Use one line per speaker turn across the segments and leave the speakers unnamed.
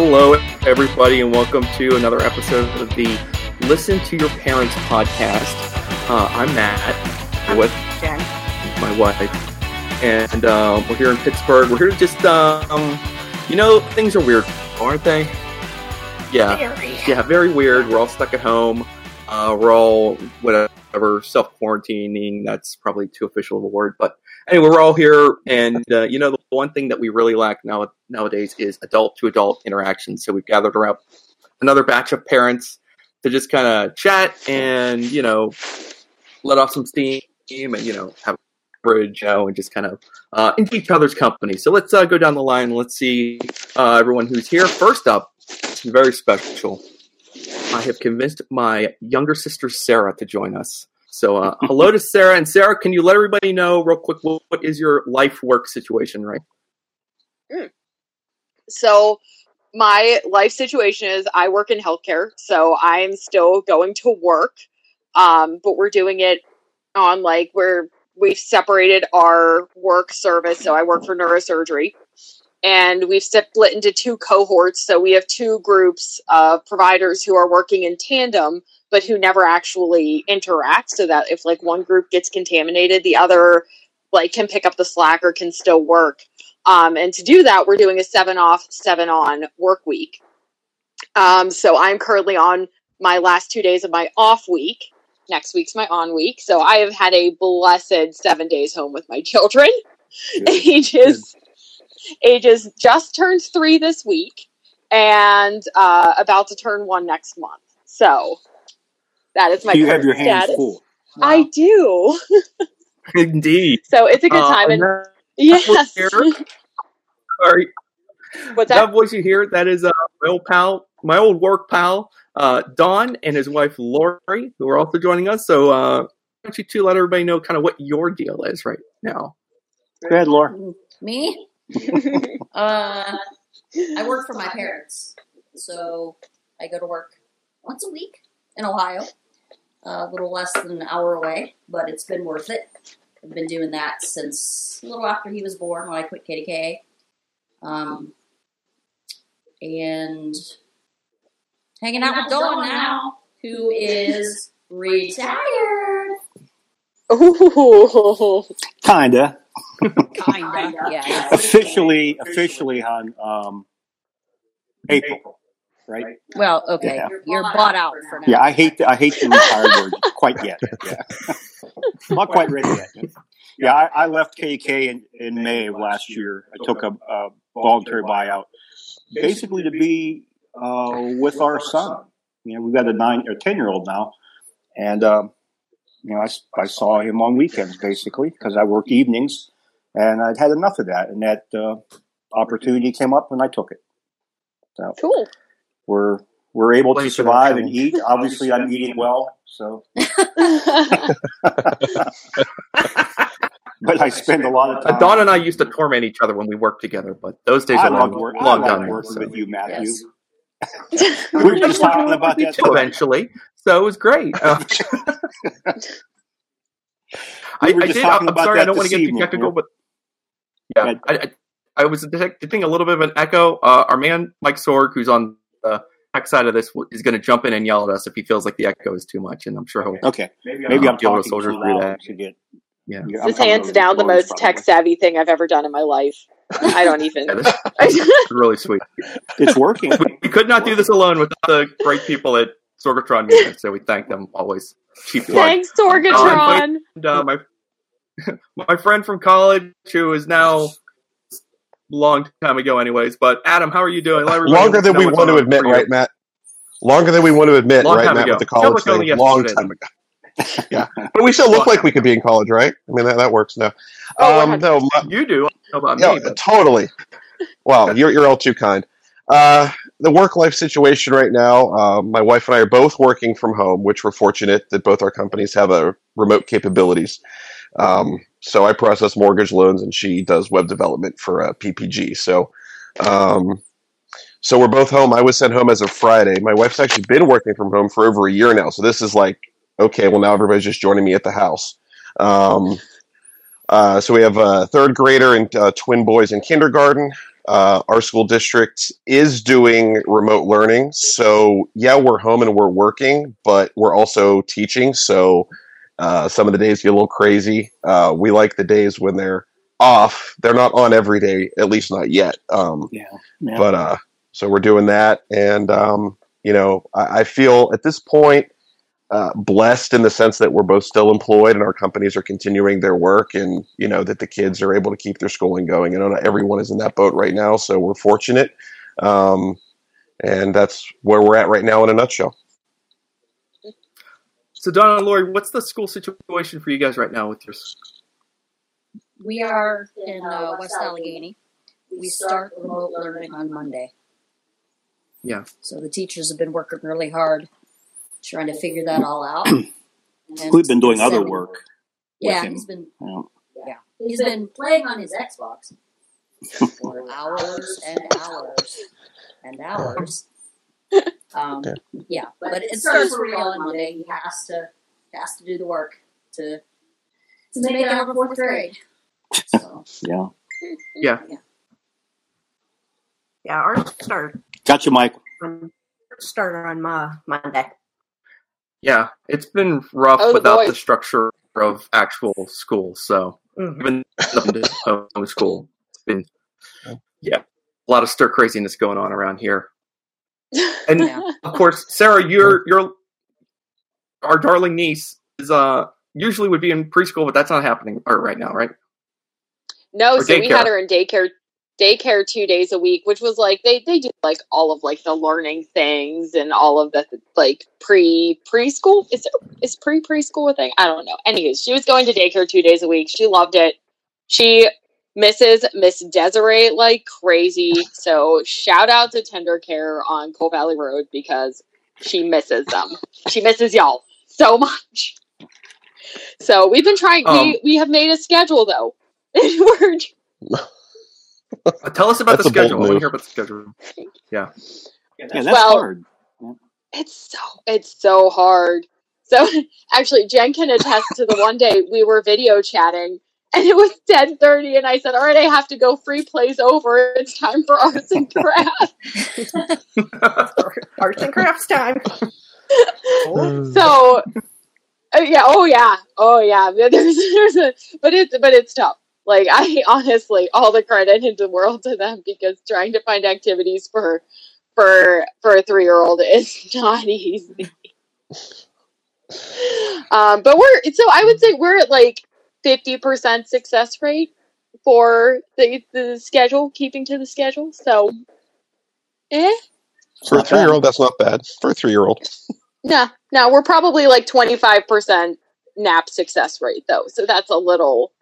Hello, everybody, and welcome to another episode of the Listen to Your Parents podcast. Uh, I'm Matt with
Jen.
my wife, and uh, we're here in Pittsburgh. We're here to just, um, you know, things are weird, aren't they? Yeah,
Very.
yeah, very weird. We're all stuck at home. Uh, we're all whatever self quarantining. That's probably too official of a word, but anyway, we're all here, and uh, you know, the one thing that we really lack now nowadays is adult to adult interaction. So we've gathered around another batch of parents to just kind of chat and you know let off some steam and you know have a bridge, you know, and just kind of uh, into each other's company. So let's uh, go down the line. Let's see uh, everyone who's here. First up, very special. I have convinced my younger sister Sarah to join us. So, uh, hello to Sarah. And Sarah, can you let everybody know real quick what, what is your life work situation right?
So, my life situation is I work in healthcare, so I'm still going to work, um, but we're doing it on like where we've separated our work service. So, I work for neurosurgery, and we've split into two cohorts. So, we have two groups of providers who are working in tandem, but who never actually interact. So that if like one group gets contaminated, the other like can pick up the slack or can still work. Um, and to do that, we're doing a seven off, seven on work week. Um, so I'm currently on my last two days of my off week. Next week's my on week. So I have had a blessed seven days home with my children. ages ages just turned three this week and uh, about to turn one next month. So that is my
you have your hands
status.
full.
I do.
Indeed.
So it's a good
Uh,
time.
and
And
that
yes.
Sorry,
What's
that
that?
voice you hear, that is uh, my old pal, my old work pal, uh, Don, and his wife Lori, who are also joining us. So, uh, why don't you two let everybody know kind of what your deal is right now?
Go ahead, Laura.
Me? Uh, I work for my parents, so I go to work once a week in Ohio, a little less than an hour away, but it's been worth it. I've been doing that since a little after he was born when I quit KDK. Um, and hanging out with Don now, who is retired.
Ooh.
Kinda.
Kinda, yeah.
Officially, officially on um, April, right?
Well, okay,
Yeah.
you're bought out for now.
Yeah, I hate the, I hate the retired word quite yet. Yeah, not quite ready yet. Yeah, I, I left KK in, in May of last year. I took a, a voluntary buyout, basically to be uh, with our son. You know, we've got a nine or ten year old now, and um, you know, I, I saw him on weekends basically because I work evenings, and I'd had enough of that. And that uh, opportunity came up, and I took it. So
Cool.
we're we're able to
Thanks for that,
survive and
Kelly.
eat. Obviously, I'm eating well, so but I spend a lot of time.
Don and I used to torment each other when we worked together, but those days
I
are long,
love work,
long
love
done now.
working
So.
with you, Matthew.
Yes.
We were just talking about that. today.
eventually, so it was great. Uh, I,
we
I did. I'm
about
sorry, I don't want to get too technical, but yeah, I, I, I was detecting a little bit of an echo. Uh, our man Mike Sorg, who's on the tech side of this, is going to jump in and yell at us if he feels like the echo is too much, and I'm sure he'll.
Okay, maybe
I'll
I'm
be able to
talking
soldier
too
through that.
to get.
Yeah.
I'm
This is hands down the most tech savvy thing I've ever done in my life. I don't even.
Yeah, this is really sweet.
It's working.
We, we could not do this alone without the great people at Sorgatron Music, so we thank them always. Cheap plug.
Thanks, Sorgatron.
And, uh, my my friend from college, who is now long time ago, anyways. But Adam, how are you doing? Let everybody
Longer than we want to admit, right, Matt? Longer than we want to admit,
Long
right, Matt,
ago.
with the college
Felt like only
thing. Long
yesterday.
time ago. yeah, but we still look like we could be in college, right? I mean, that, that works now.
Oh,
Um, no, my,
You do. I don't know about
yeah,
me, but
totally. Well, you're you're all too kind. Uh, the work life situation right now. Uh, my wife and I are both working from home, which we're fortunate that both our companies have a remote capabilities. Um, so I process mortgage loans, and she does web development for uh, PPG. So, um, so we're both home. I was sent home as of Friday. My wife's actually been working from home for over a year now. So this is like, okay, well now everybody's just joining me at the house. Um, uh, so we have a third grader and uh, twin boys in kindergarten. Uh, our school district is doing remote learning. So yeah, we're home and we're working, but we're also teaching. So uh, some of the days get a little crazy. Uh, we like the days when they're off. They're not on every day, at least not yet. Um,
Yeah. yeah.
but uh, so we're doing that, and um, you know, I, I feel at this point uh, blessed in the sense that we're both still employed, and our companies are continuing their work, and you know that the kids are able to keep their schooling going. You know, not everyone is in that boat right now, so we're fortunate, um, and that's where we're at right now in a nutshell.
So, Donna and Lori, what's the school situation for you guys right now with your?
We are in uh, West Allegheny. We start remote learning on Monday.
Yeah.
So the teachers have been working really hard trying to figure that all out.
We've been doing other work.
Yeah, he's been
Yeah.
yeah he's been playing on his Xbox for hours and hours and hours. Um,
Okay.
yeah, but it starts for real on Monday. He has to has to do the work to to make it out of fourth grade. So,
Yeah.
Yeah.
Yeah, Yeah. ours start
Gotcha, Mike.
started on my Monday.
Yeah, it's been rough
Oh,
without
boy.
the structure of actual school. So
Mhm.
even home school, it's been yeah, a lot of stir craziness going on around here. And
Yeah.
of course, Sarah, your your our darling niece is uh usually would be in preschool, but that's not happening right now, right?
No,
Or
so we had her in daycare daycare two days a week, which was like they they do like all of like the learning things and all of the like pre preschool. Is there is pre preschool a thing? I don't know. Anyways, she was going to daycare two days a week. She loved it. She misses Miss Desiree like crazy. So shout out to Tender Care on Coal Valley Road because she misses them. She misses y'all so much. So we've been trying.
Um,
we we have made a schedule though. We're
tell us about
That's
the schedule. I want to hear about the schedule.
Yeah, that's
Well-
hard.
it's so it's so hard. So actually, Jen can attest to the one day we were video chatting, and it was ten thirty, and I said, "All right, I have to go. Free plays over. It's time for arts and crafts."
Arts and crafts time.
so, uh, yeah, oh yeah, oh yeah. There's, there's a, but it's but it's tough. Like I honestly, all the credit in the world to them because trying to find activities for for for a three year old is not easy. um, but we're so I would say we're at like fifty percent success rate for the the schedule, keeping to the schedule. So, eh.
For a three year old, that's not bad. For a three year old,
No, no, we're probably like twenty five percent nap success rate though, so that's a little,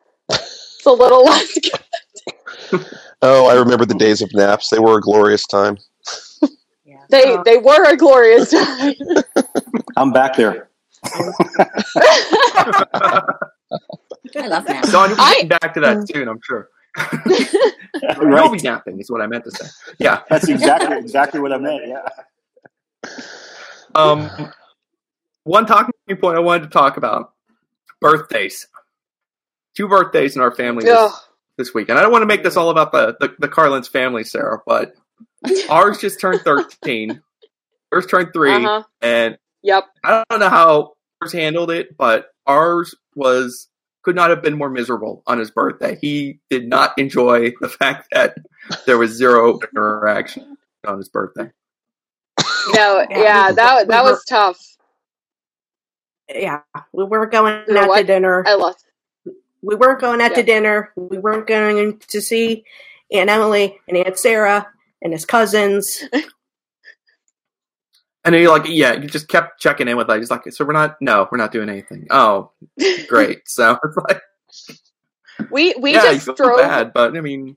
it's a little less. good.
oh, I remember the days of naps. They were a glorious time.
yeah.
They
Uh,
they were a glorious time.
I'm back there.
I love naps.
Don, you'll be
I-
getting back to that soon, I'm sure. You'll be napping, is what I meant to say. Yeah.
That's exactly exactly what I meant. Yeah.
Um, one talking point I wanted to talk about birthdays. Two birthdays in our family this,
Ugh.
this week. And I don't want to make this all about the, the, the Carlin's family, Sarah, but ours just turned 13. Yours turned 3
Uh-huh.
And
Yep.
I don't know how ours handled it, but ours was could not have been more miserable on his birthday. He did not enjoy the fact that there was zero interaction on his birthday.
No.
Yeah.
Yeah. That that was tough.
Yeah, we weren't going out to
what?
dinner.
I lost.
We weren't going out to dinner. We weren't going to see Aunt Emily and Aunt Sarah and his cousins.
And you're like, yeah, you just kept checking in with us. He's like, so we're not, no, we're not doing anything. Oh, great. So it's like,
We we
yeah,
just
feel
drove.
bad, but I mean,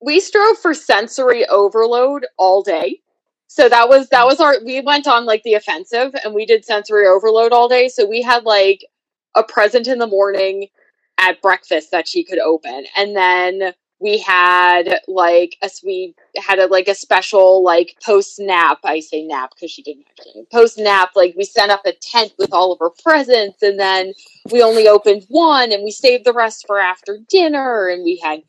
we strove for sensory overload all day. So that was that was our we went on like the offensive and we did sensory overload all day. So we had like a present in the morning at breakfast that she could open. And then we had like us we had a like a special like post nap i say nap because she didn't actually post nap like we set up a tent with all of her presents and then we only opened one and we saved the rest for after dinner and we had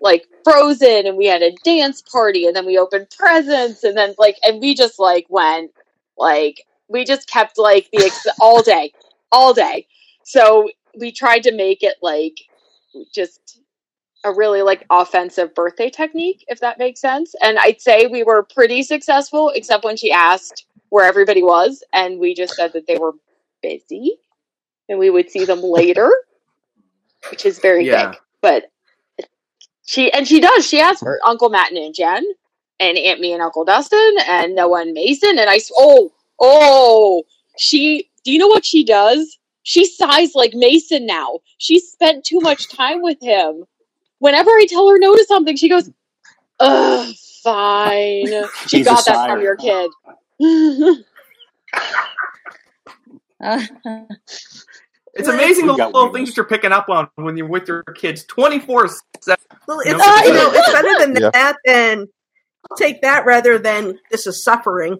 like frozen and we had a dance party and then we opened presents and then like and we just like went like we just kept like the ex- all day all day so we tried to make it like just a really like offensive birthday technique, if that makes sense. And I'd say we were pretty successful, except when she asked where everybody was, and we just said that they were busy and we would see them later, which is very
Yeah.
big. But she and she does. She asked Uncle Matt and Jen and Aunt Me and Uncle Dustin and no one Mason. And I oh oh she. Do you know what she does? She sighs like Mason now. She spent too much time with him. Whenever I tell her no to something, she goes, "Ugh, fine." She
She's a
got that from
sire.
your kid.
Uh,
It's amazing
We
the
got
little
weirdos.
things that you're picking up on when you're with your kids 24 7.
Well, it's
know,
you know it's better than
Yeah.
that, and I'll take that rather than this is suffering.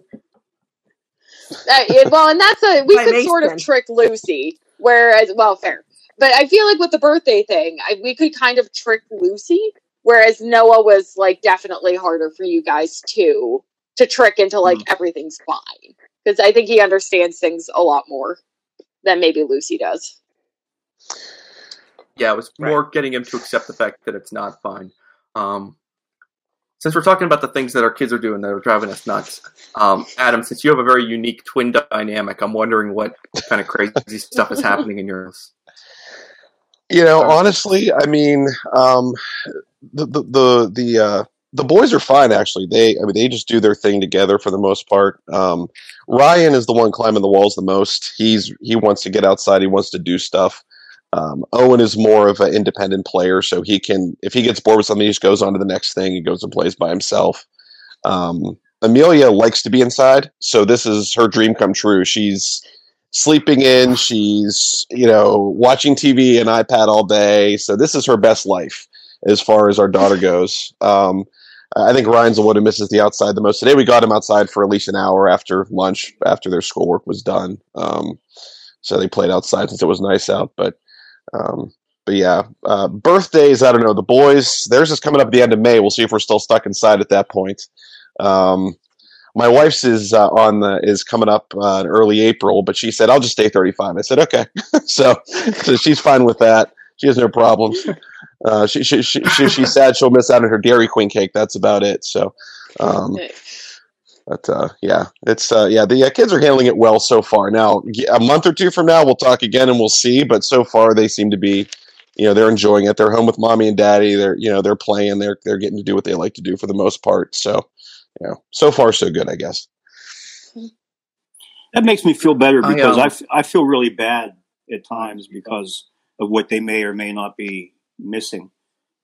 Uh, well, and that's a we
By
could sort of
Mason.
trick Lucy, whereas well, fair. But I feel like with the birthday thing, I, we could kind of trick Lucy, whereas Noah was like definitely harder for you guys to to trick into like everything's fine because I think he understands things a lot more than maybe Lucy does.
Yeah, it was more getting him to accept the fact that it's not fine. Um, since we're talking about the things that our kids are doing that are driving us nuts, um, Adam, since you have a very unique twin dynamic, I'm wondering what kind of crazy stuff is happening in yours.
You know, honestly, I mean, um, the the the the, uh, the boys are fine. Actually, they I mean they just do their thing together for the most part. Um, Ryan is the one climbing the walls the most. He's he wants to get outside. He wants to do stuff. Um, Owen is more of an independent player, so he can if he gets bored with something, he just goes on to the next thing. He goes and plays by himself. Um, Amelia likes to be inside, so this is her dream come true. She's sleeping in. She's you know watching TV and iPad all day. So this is her best life as far as our daughter goes. Um, I think Ryan's the one who misses the outside the most. Today we got him outside for at least an hour after lunch, after their schoolwork was done. Um, so they played outside since it was nice out. But um, but yeah, uh, birthdays. I don't know. The boys. Theirs is coming up at the end of May. We'll see if we're still stuck inside at that point. Um, my wife's is uh, on the is coming up uh, in early April, but she said I'll just stay 35. I said okay, so so she's fine with that. She has no problems. Uh, she, she, she, she she's sad she'll miss out on her Dairy Queen cake. That's about it. So, um, but uh, yeah, it's uh, yeah the uh, kids are handling it well so far. Now a month or two from now we'll talk again and we'll see. But so far they seem to be, you know, they're enjoying it. They're home with mommy and daddy. They're you know they're playing. They're they're getting to do what they like to do for the most part. So, you know, so far so good, I guess.
That makes me feel better
I,
because
um,
I, f- I feel really bad at times because of what they may or may not be missing.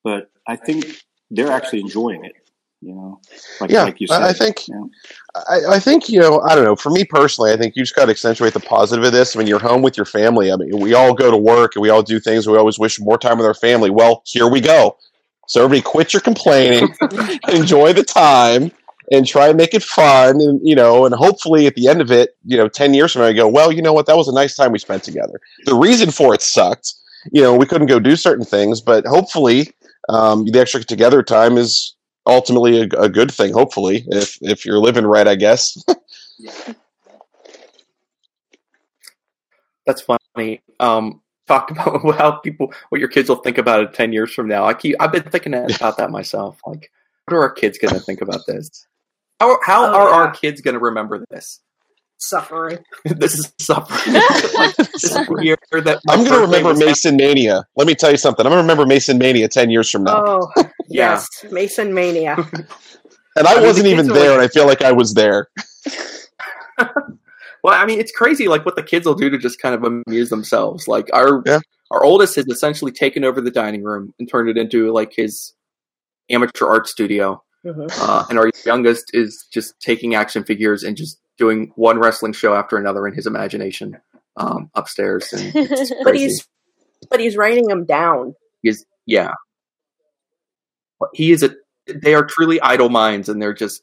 But I think they're actually enjoying it. You know, like,
Yeah,
like you said.
I- I think-
you know.
I, I think you know I don't know. For me personally, I think you just got to accentuate the positive of this. I mean, you're home with your family. I mean, we all go to work and we all do things. We always wish more time with our family. Well, here we go. So everybody, quit your complaining, enjoy the time, and try and make it fun. And you know, and hopefully at the end of it, you know, ten years from now, you go, well, you know what? That was a nice time we spent together. The reason for it sucked. You know, we couldn't go do certain things, but hopefully, um, the extra together time is ultimately a, a good thing. Hopefully, if if you're living right, I guess.
That's funny. Um, talk about how people, what your kids will think about it 10 years from now. I keep, I've been thinking about that myself. Like, what are our kids going to think about this? How, how
Oh,
are
yeah.
our kids going to remember this?
Suffering.
this is suffering. like, this is year that
I'm going to remember
was
Mason Mania. Let me tell you something. I'm going to remember Mason Mania 10 years from now.
Oh
Yeah.
yes, Mason Mania.
and I,
I mean,
wasn't even
kids are
there,
like-
and I feel like I was there.
Well, I mean, it's crazy, like what the kids will do to just kind of amuse themselves. Like our
Yeah.
our oldest has essentially taken over the dining room and turned it into like his amateur art studio,
Mhm.
uh, and our youngest is just taking action figures and just doing one wrestling show after another in his imagination um, upstairs. And it's
But he's but he's writing them down.
He's- yeah, he is a. They are truly idle minds, and they're just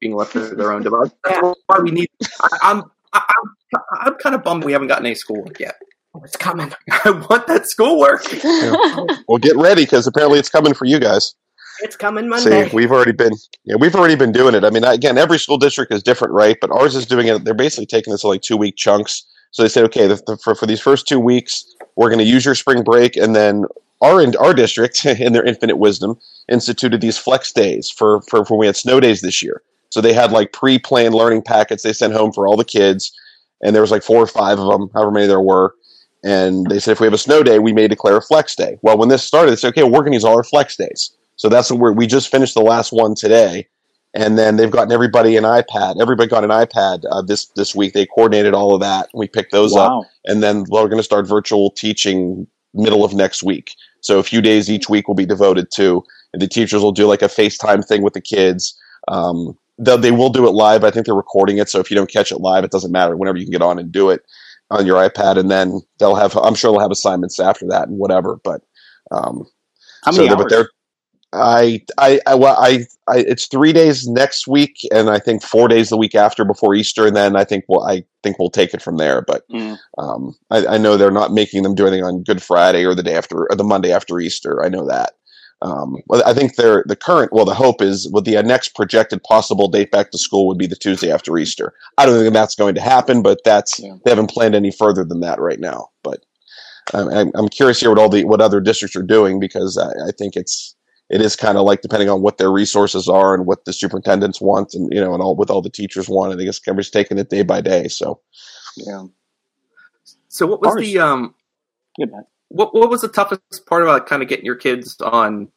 being left to their own devices. That's why we need. I, I'm. I, I'm. I'm kind of bummed we haven't gotten any schoolwork yet.
Oh, it's coming.
I want that schoolwork.
Well, get ready because apparently it's coming for you guys.
It's coming Monday.
See, we've already been, yeah, we've already been doing it. I mean, again, every school district is different, right? But ours is doing it. They're basically taking this in like two week chunks. So they said, okay, the, the, for for these first two weeks, we're going to use your spring break, and then our our district, in their infinite wisdom, instituted these flex days for for for when we had snow days this year. So they had like pre planned learning packets they sent home for all the kids, and there was like four or five of them, however many there were. And they said if we have a snow day, we may declare a flex day. Well, when this started, they said, okay, we're going to use all our flex days. So that's what we're, we just finished the last one today. And then they've gotten everybody an iPad. Everybody got an iPad uh, this this week. They coordinated all of that. We picked those up, and then we're going to start virtual teaching middle of next week. So a few days each week will be devoted to, and the teachers will do like a FaceTime thing with the kids. Um, they, they will do it live. I think they're recording it, so if you don't catch it live, it doesn't matter. Whenever you can get on and do it on your iPad, and then they'll have. I'm sure they'll have assignments after that and whatever. But um,
How
so
many
but
hours?
they're I, I, I, well, I, I, it's three days next week, and I think four days the week after before Easter, and then I think we'll, I think we'll take it from there. But
Mm.
um, I, I know they're not making them do anything on Good Friday or the day after, or the Monday after Easter. I know that. Um, well, I think they're the current. Well, the hope is with the next projected possible date back to school would be the Tuesday after Easter. I don't think that's going to happen, but that's
Yeah.
they haven't planned any further than that right now. But I'm, I'm- I'm curious here what all the what other districts are doing because I, I think it's it is kind of like depending on what their resources are and what the superintendents want and you know and all with all the teachers want. I think it's everybody's taking it day by day. So
Yeah.
So what was
Ours-
the um
Yeah, man.
what what was the toughest part about kind of getting your kids on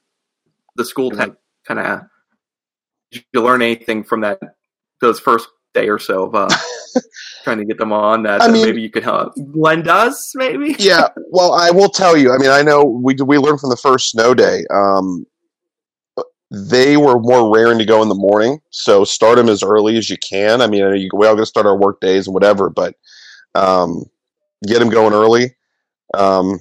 the school time? Kind of did you learn anything from that those first day or so of uh, trying to get them on that,
I mean-
maybe you could help lend us maybe?
yeah, well, I will tell you. I mean, I know we we learned from the first snow day. Um, they were more raring to go in the morning, so start them as early as you can. I mean, we all got to start our work days and whatever, but um, get them going early, um,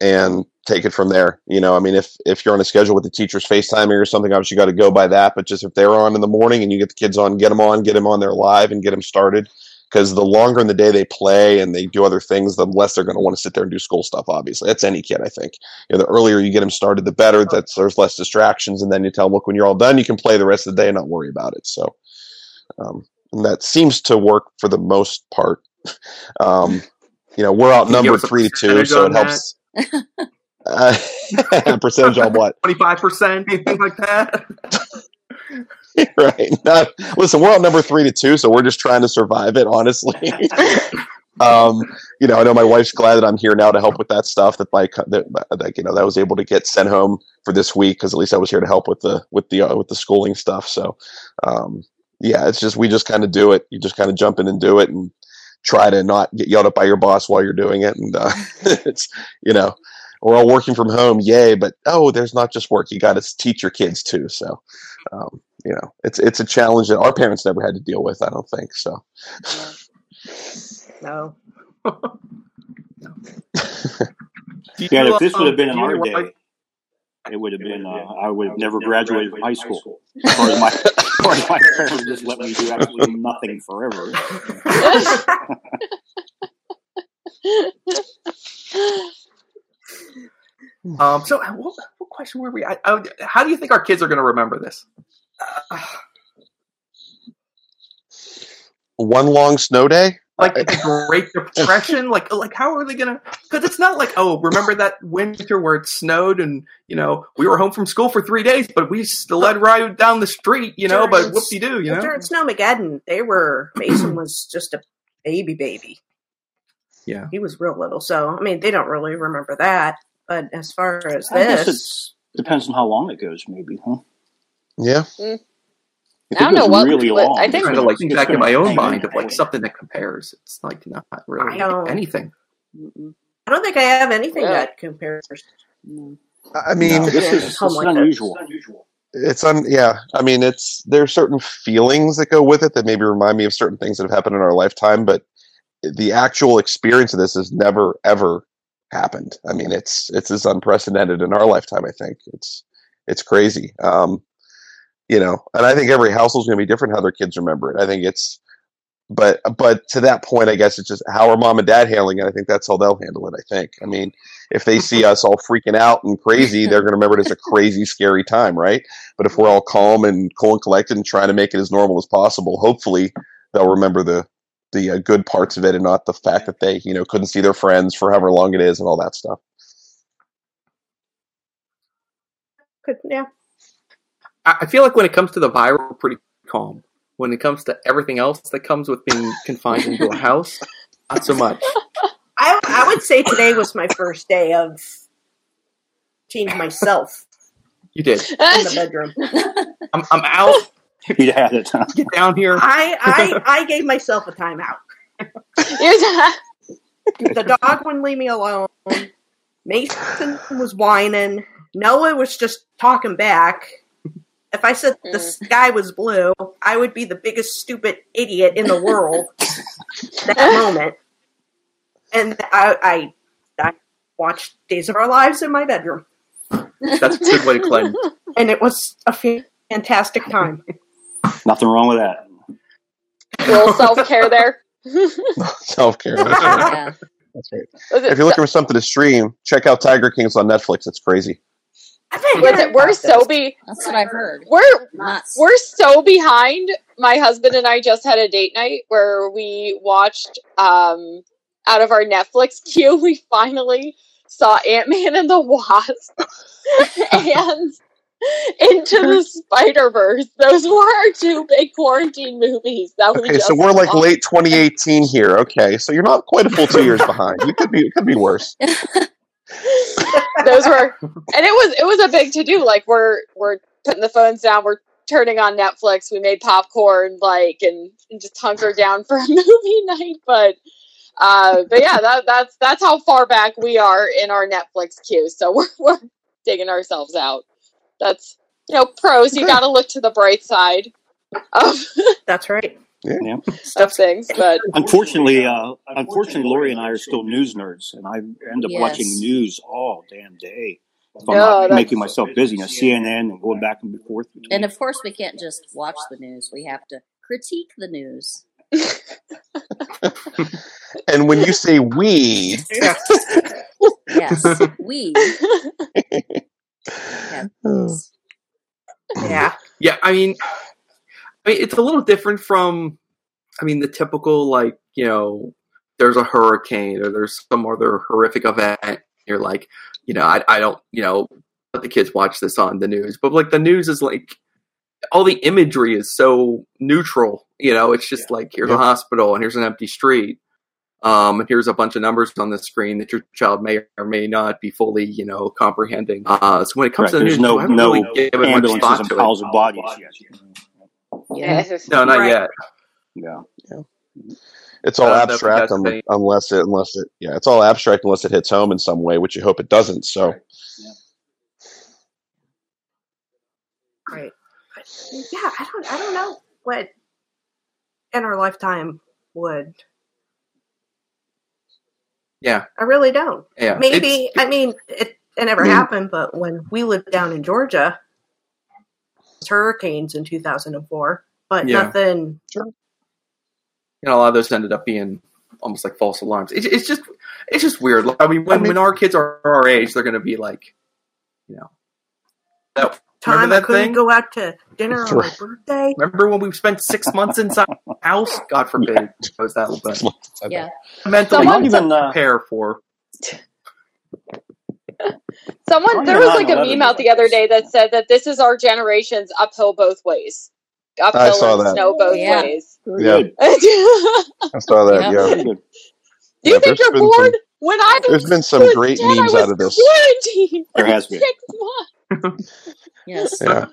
and take it from there. You know, I mean, if if you're on a schedule with the teachers FaceTiming or something, obviously you got to go by that. But just if they're on in the morning and you get the kids on, get them on, get them on there live, and get them started because the longer in the day they play and they do other things, the less they're going to want to sit there and do school stuff. Obviously, that's any kid. I think you know, the earlier you get them started, the better. That's there's less distractions, and then you tell them, look, when you're all done, you can play the rest of the day and not worry about it. So, um, and that seems to work for the most part. Um, you know, we're outnumbered three to two, so it helps. Uh, percentage on what?
Twenty five percent, anything like that.
right. Not, listen, we're on number three to two, so we're just trying to survive it, honestly. um, you know, I know my wife's glad that I'm here now to help with that stuff. That my that, that you know that I was able to get sent home for this week because at least I was here to help with the with the uh, with the schooling stuff. So, um, yeah, it's just we just kind of do it. You just kind of jump in and do it, and try to not get yelled at by your boss while you're doing it. And uh, it's you know we're all working from home, yay! But oh, there's not just work. You got to teach your kids too. So. Um, you know, it's it's a challenge that our parents never had to deal with. I don't think so.
No.
Do you,
Yeah, if this
um,
would have been in our day, it would have been. Uh, I would have never graduated from high school. As far as my, as far as my parents just let me do absolutely nothing forever.
Um, so, uh, what, what question were we? I, I, how do you think our kids are going to remember this? Uh,
One long snow day.
like the Great Depression? like, like how are they going to? Because it's not like, oh, remember that winter where it snowed and you know we were home from school for three days, but we still led right down the street, you know. But whoopsie doo, you know.
During Snowmageddon, they were Mason was just a baby baby.
Yeah.
He was real little, so I mean they don't really remember that. But as far as
I
this,
it depends on how long it goes, maybe, huh?
Yeah. Hmm.
If
I don't
it
know what-
really
what-
long,
I think-
trying to like
it's
back in my own mind of like something that compares. It's like not really
I
anything.
I don't think I have anything
Yeah.
that compares.
I mean,
No, this
Yeah.
is this
Home
is
like this.
unusual.
it's un. Yeah. I mean, it's there's certain feelings that go with it that maybe remind me of certain things that have happened in our lifetime, but the actual experience of this is never ever happened. I mean, it's it's as unprecedented in our lifetime. I think it's It's crazy. Um, you know, and I think every household's going to be different how their kids remember it. I think it's, but but to that point, I guess it's just how are mom and dad handling it. I think that's how they'll handle it. I think. I mean, if they see us all freaking out and crazy, they're going to remember it as a crazy, scary time, right? But if we're all calm and cool and collected and trying to make it as normal as possible, hopefully they'll remember the the uh, good parts of it and not the fact that they you know couldn't see their friends for however long it is and all that stuff.
Could, yeah.
I I feel like when it comes to the viral we're pretty calm. When it comes to everything else that comes with being confined into a house, not so much.
I I would say today was my first day of change myself
You did.
in the bedroom.
I'm, I'm out.
You had it. Huh?
Get down here.
I I I gave myself a timeout.
You're-
The dog wouldn't leave me alone. Mason was whining. Noah was just talking back. If I said the mm. sky was blue, I would be the biggest stupid idiot in the world that moment. And I, I, I watched Days of Our Lives in my bedroom,
That's a good way to cleanse.
and it was a fantastic time.
Nothing wrong with that.
little self care there.
Self care. That's right.
yeah.
That's right. If you're looking for something to stream, check out Tiger Kings on Netflix. It's crazy.
I've
Was it, we're so be
That's what I've heard.
we're
Not
we're so behind. My husband and I just had a date night where we watched um out of our Netflix queue. We finally saw Ant Man and the Wasp and Into the Spider Verse. Those were our two big quarantine movies that we
Okay,
just
so we're like
watched.
late 2018 here. Okay, so you're not quite a full two years behind. You could be. It could be worse.
those were and it was it was a big to do like we're we're putting the phones down we're turning on netflix we made popcorn like and, and just hunkered down for a movie night but uh but yeah that that's that's how far back we are in our netflix queue so we're, we're digging ourselves out that's you know pros you gotta look to the bright side of,
That's right.
Yeah.
of things but
Unfortunately, uh, unfortunately, Lori and I are still news nerds, and I end up
Yes.
watching news all damn day. If I'm
No,
not
that's-
making myself busy, you know, CNN and going back and forth. between-
And of course, we can't just watch the news. We have to critique the news.
And when you say we,
Yes, we. Have. Oh.
Yeah.
Yeah, I mean, I mean, it's a little different from, I mean, the typical like you know, there's a hurricane or there's some other horrific event. You're like, you know, I, I don't, you know, let the kids watch this on the news, but like the news is like all the imagery is so neutral. You know, it's just like here's
Yeah.
a hospital and here's an empty street. Um, and here's a bunch of numbers on the screen that your child may or may not be fully, you know, comprehending. Uh, so when it comes
Correct.
to the
There's
news,
no
I haven't
no
really given much
ambulances
thought
and
to it.
piles of bodies yet.
yeah.
No, not
Right.
yet.
Yeah. yeah.
it's all
I don't know if
abstract
that's
un- unless it unless it yeah, it's all abstract unless it hits home in some way, which you hope it doesn't. So
Right. But, yeah, I don't I don't know what in our lifetime would.
Yeah,
I really don't.
yeah.
Maybe
It's-
I mean it it never
Mm.
happened, but when we lived down in Georgia, it was hurricanes in two thousand and four. But
Yeah.
nothing
you know, a lot of those ended up being almost like false alarms. It's, it's just, it's just weird. I mean, when,
I mean-
when our kids are our age, they're going to be like, you know, that,
time
remember
I
that
couldn't
thing?
go out to dinner on my birthday.
Remember when we spent six months inside the house? God forbid it was that, but
Yeah.
mentally
Someone-
even, uh,
prepare for.
Someone there was like a meme out the other day that said that this is our generation's uphill both ways. Uphill
saw
and
that.
snow both
Yeah.
ways.
Yeah. I saw that.
Yeah.
Yeah,
Very good.
you
Yeah,
think you're
been some-
bored? when I
there's been some great
10,
memes out of this.
There has been.
Six months.
Yes.
Yeah,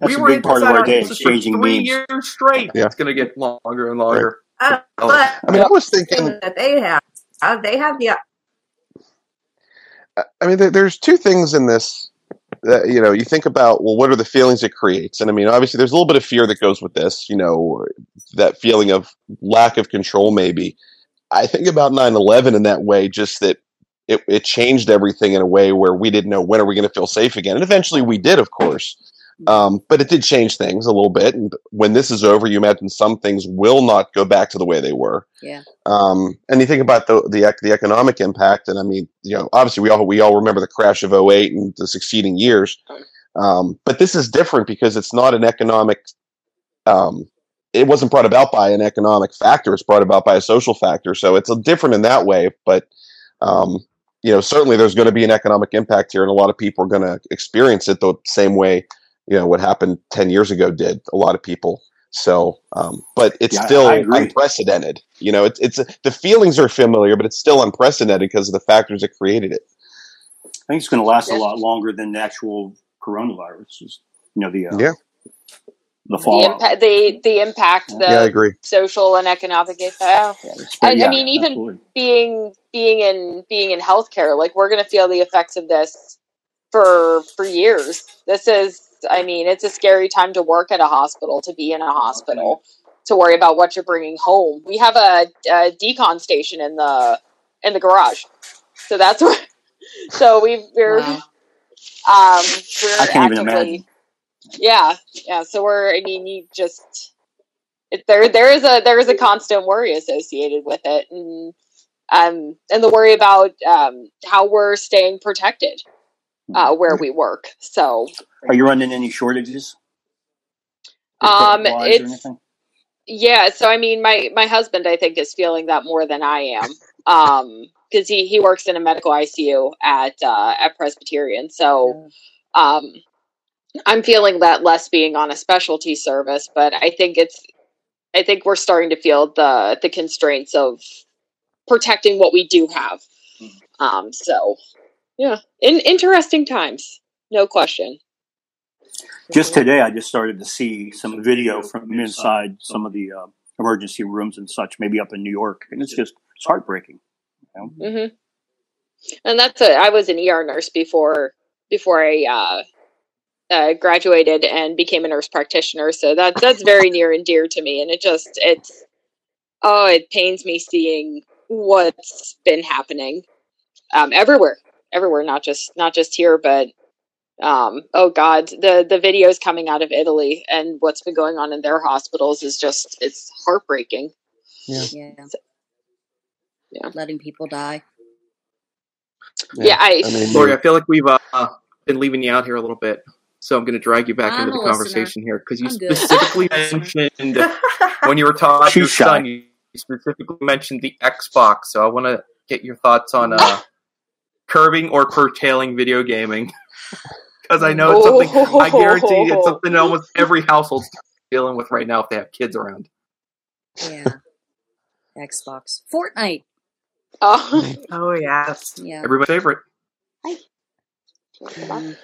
That's a
were
big part of
inside
our day,
houses for
exchanging
three
memes.
years straight.
Yeah.
It's going to get longer and longer.
Uh,
Oh.
but
I mean, I was thinking.
that they have, uh, they have the
I mean, there's two things in this that you know. You think about well, what are the feelings it creates? And I mean, obviously, there's a little bit of fear that goes with this. You know, that feeling of lack of control. Maybe I think about 9/11 in that way. Just that it, it changed everything in a way where we didn't know when are we going to feel safe again. And eventually we did, of course. Um, but it did change things a little bit. And when this is over, you imagine some things will not go back to the way they were.
Yeah.
Um, and you think about the, the the economic impact, and I mean, you know, obviously we all we all remember the crash of 08 and the succeeding years. Um, but this is different because it's not an economic. Um, it wasn't brought about by an economic factor; it's brought about by a social factor. So it's a different in that way. But um, you know, certainly there's going to be an economic impact here, and a lot of people are going to experience it the same way you know what happened 10 years ago did a lot of people so um, but it's
Yeah,
still unprecedented you know it's it's the feelings are familiar but it's still unprecedented because of the factors that created it
I think it's going to last a lot longer than the actual coronavirus. Is, you know the uh,
Yeah.
The
The
fallout.
impact, the the impact, the
yeah i agree
social and economic impact.
Yeah, it's-
I- I mean, even-
absolutely.
Being being in being in healthcare, like we're going to feel the effects of this for for years. This is, I mean, it's a scary time to work at a hospital, to be in a hospital, to worry about what you're bringing home. We have a, a decon station in the in the garage, so that's where. So we we're
Wow.
um we're
I can't even imagine.
Yeah yeah so we're i mean you just it, there there is a there is a constant worry associated with it and um and the worry about um how we're staying protected uh where we work so.
Are you running any shortages?
um
Equipment-wise
it's yeah so i mean my my husband i think is feeling that more than i am um because he he works in a medical icu at uh at presbyterian so um i'm feeling that less being on a specialty service but i think it's i think we're starting to feel the the constraints of protecting what we do have um so yeah in interesting times no question
Just today, I just started to see some video from inside some of the uh, emergency rooms and such, maybe up in New York, and it's just it's heartbreaking.
You know? mm-hmm. and that's a i was an er nurse before before i uh uh, graduated and became a nurse practitioner, so that that's very near and dear to me. And it just it's oh, it pains me seeing what's been happening um, everywhere, everywhere, not just not just here, but um, oh god, the the videos coming out of Italy and what's been going on in their hospitals is just it's heartbreaking.
Yeah.
Yeah.
Letting people die.
Yeah, I,
I mean,
Lori, I feel like we've uh, been leaving you out here a little bit, so I'm going to drag you back
I'm
into the
a listener.
conversation here because you
I'm
specifically mentioned when you were talking to
She's
your son, you specifically mentioned the Xbox. So I want to get your thoughts on uh, curbing or curtailing video gaming because I know it's something. I guarantee it's something almost every household's dealing with right now if they have kids around.
Yeah. Xbox. Fortnite.
oh,
Oh yes.
Yeah.
Everybody's favorite.
Mm.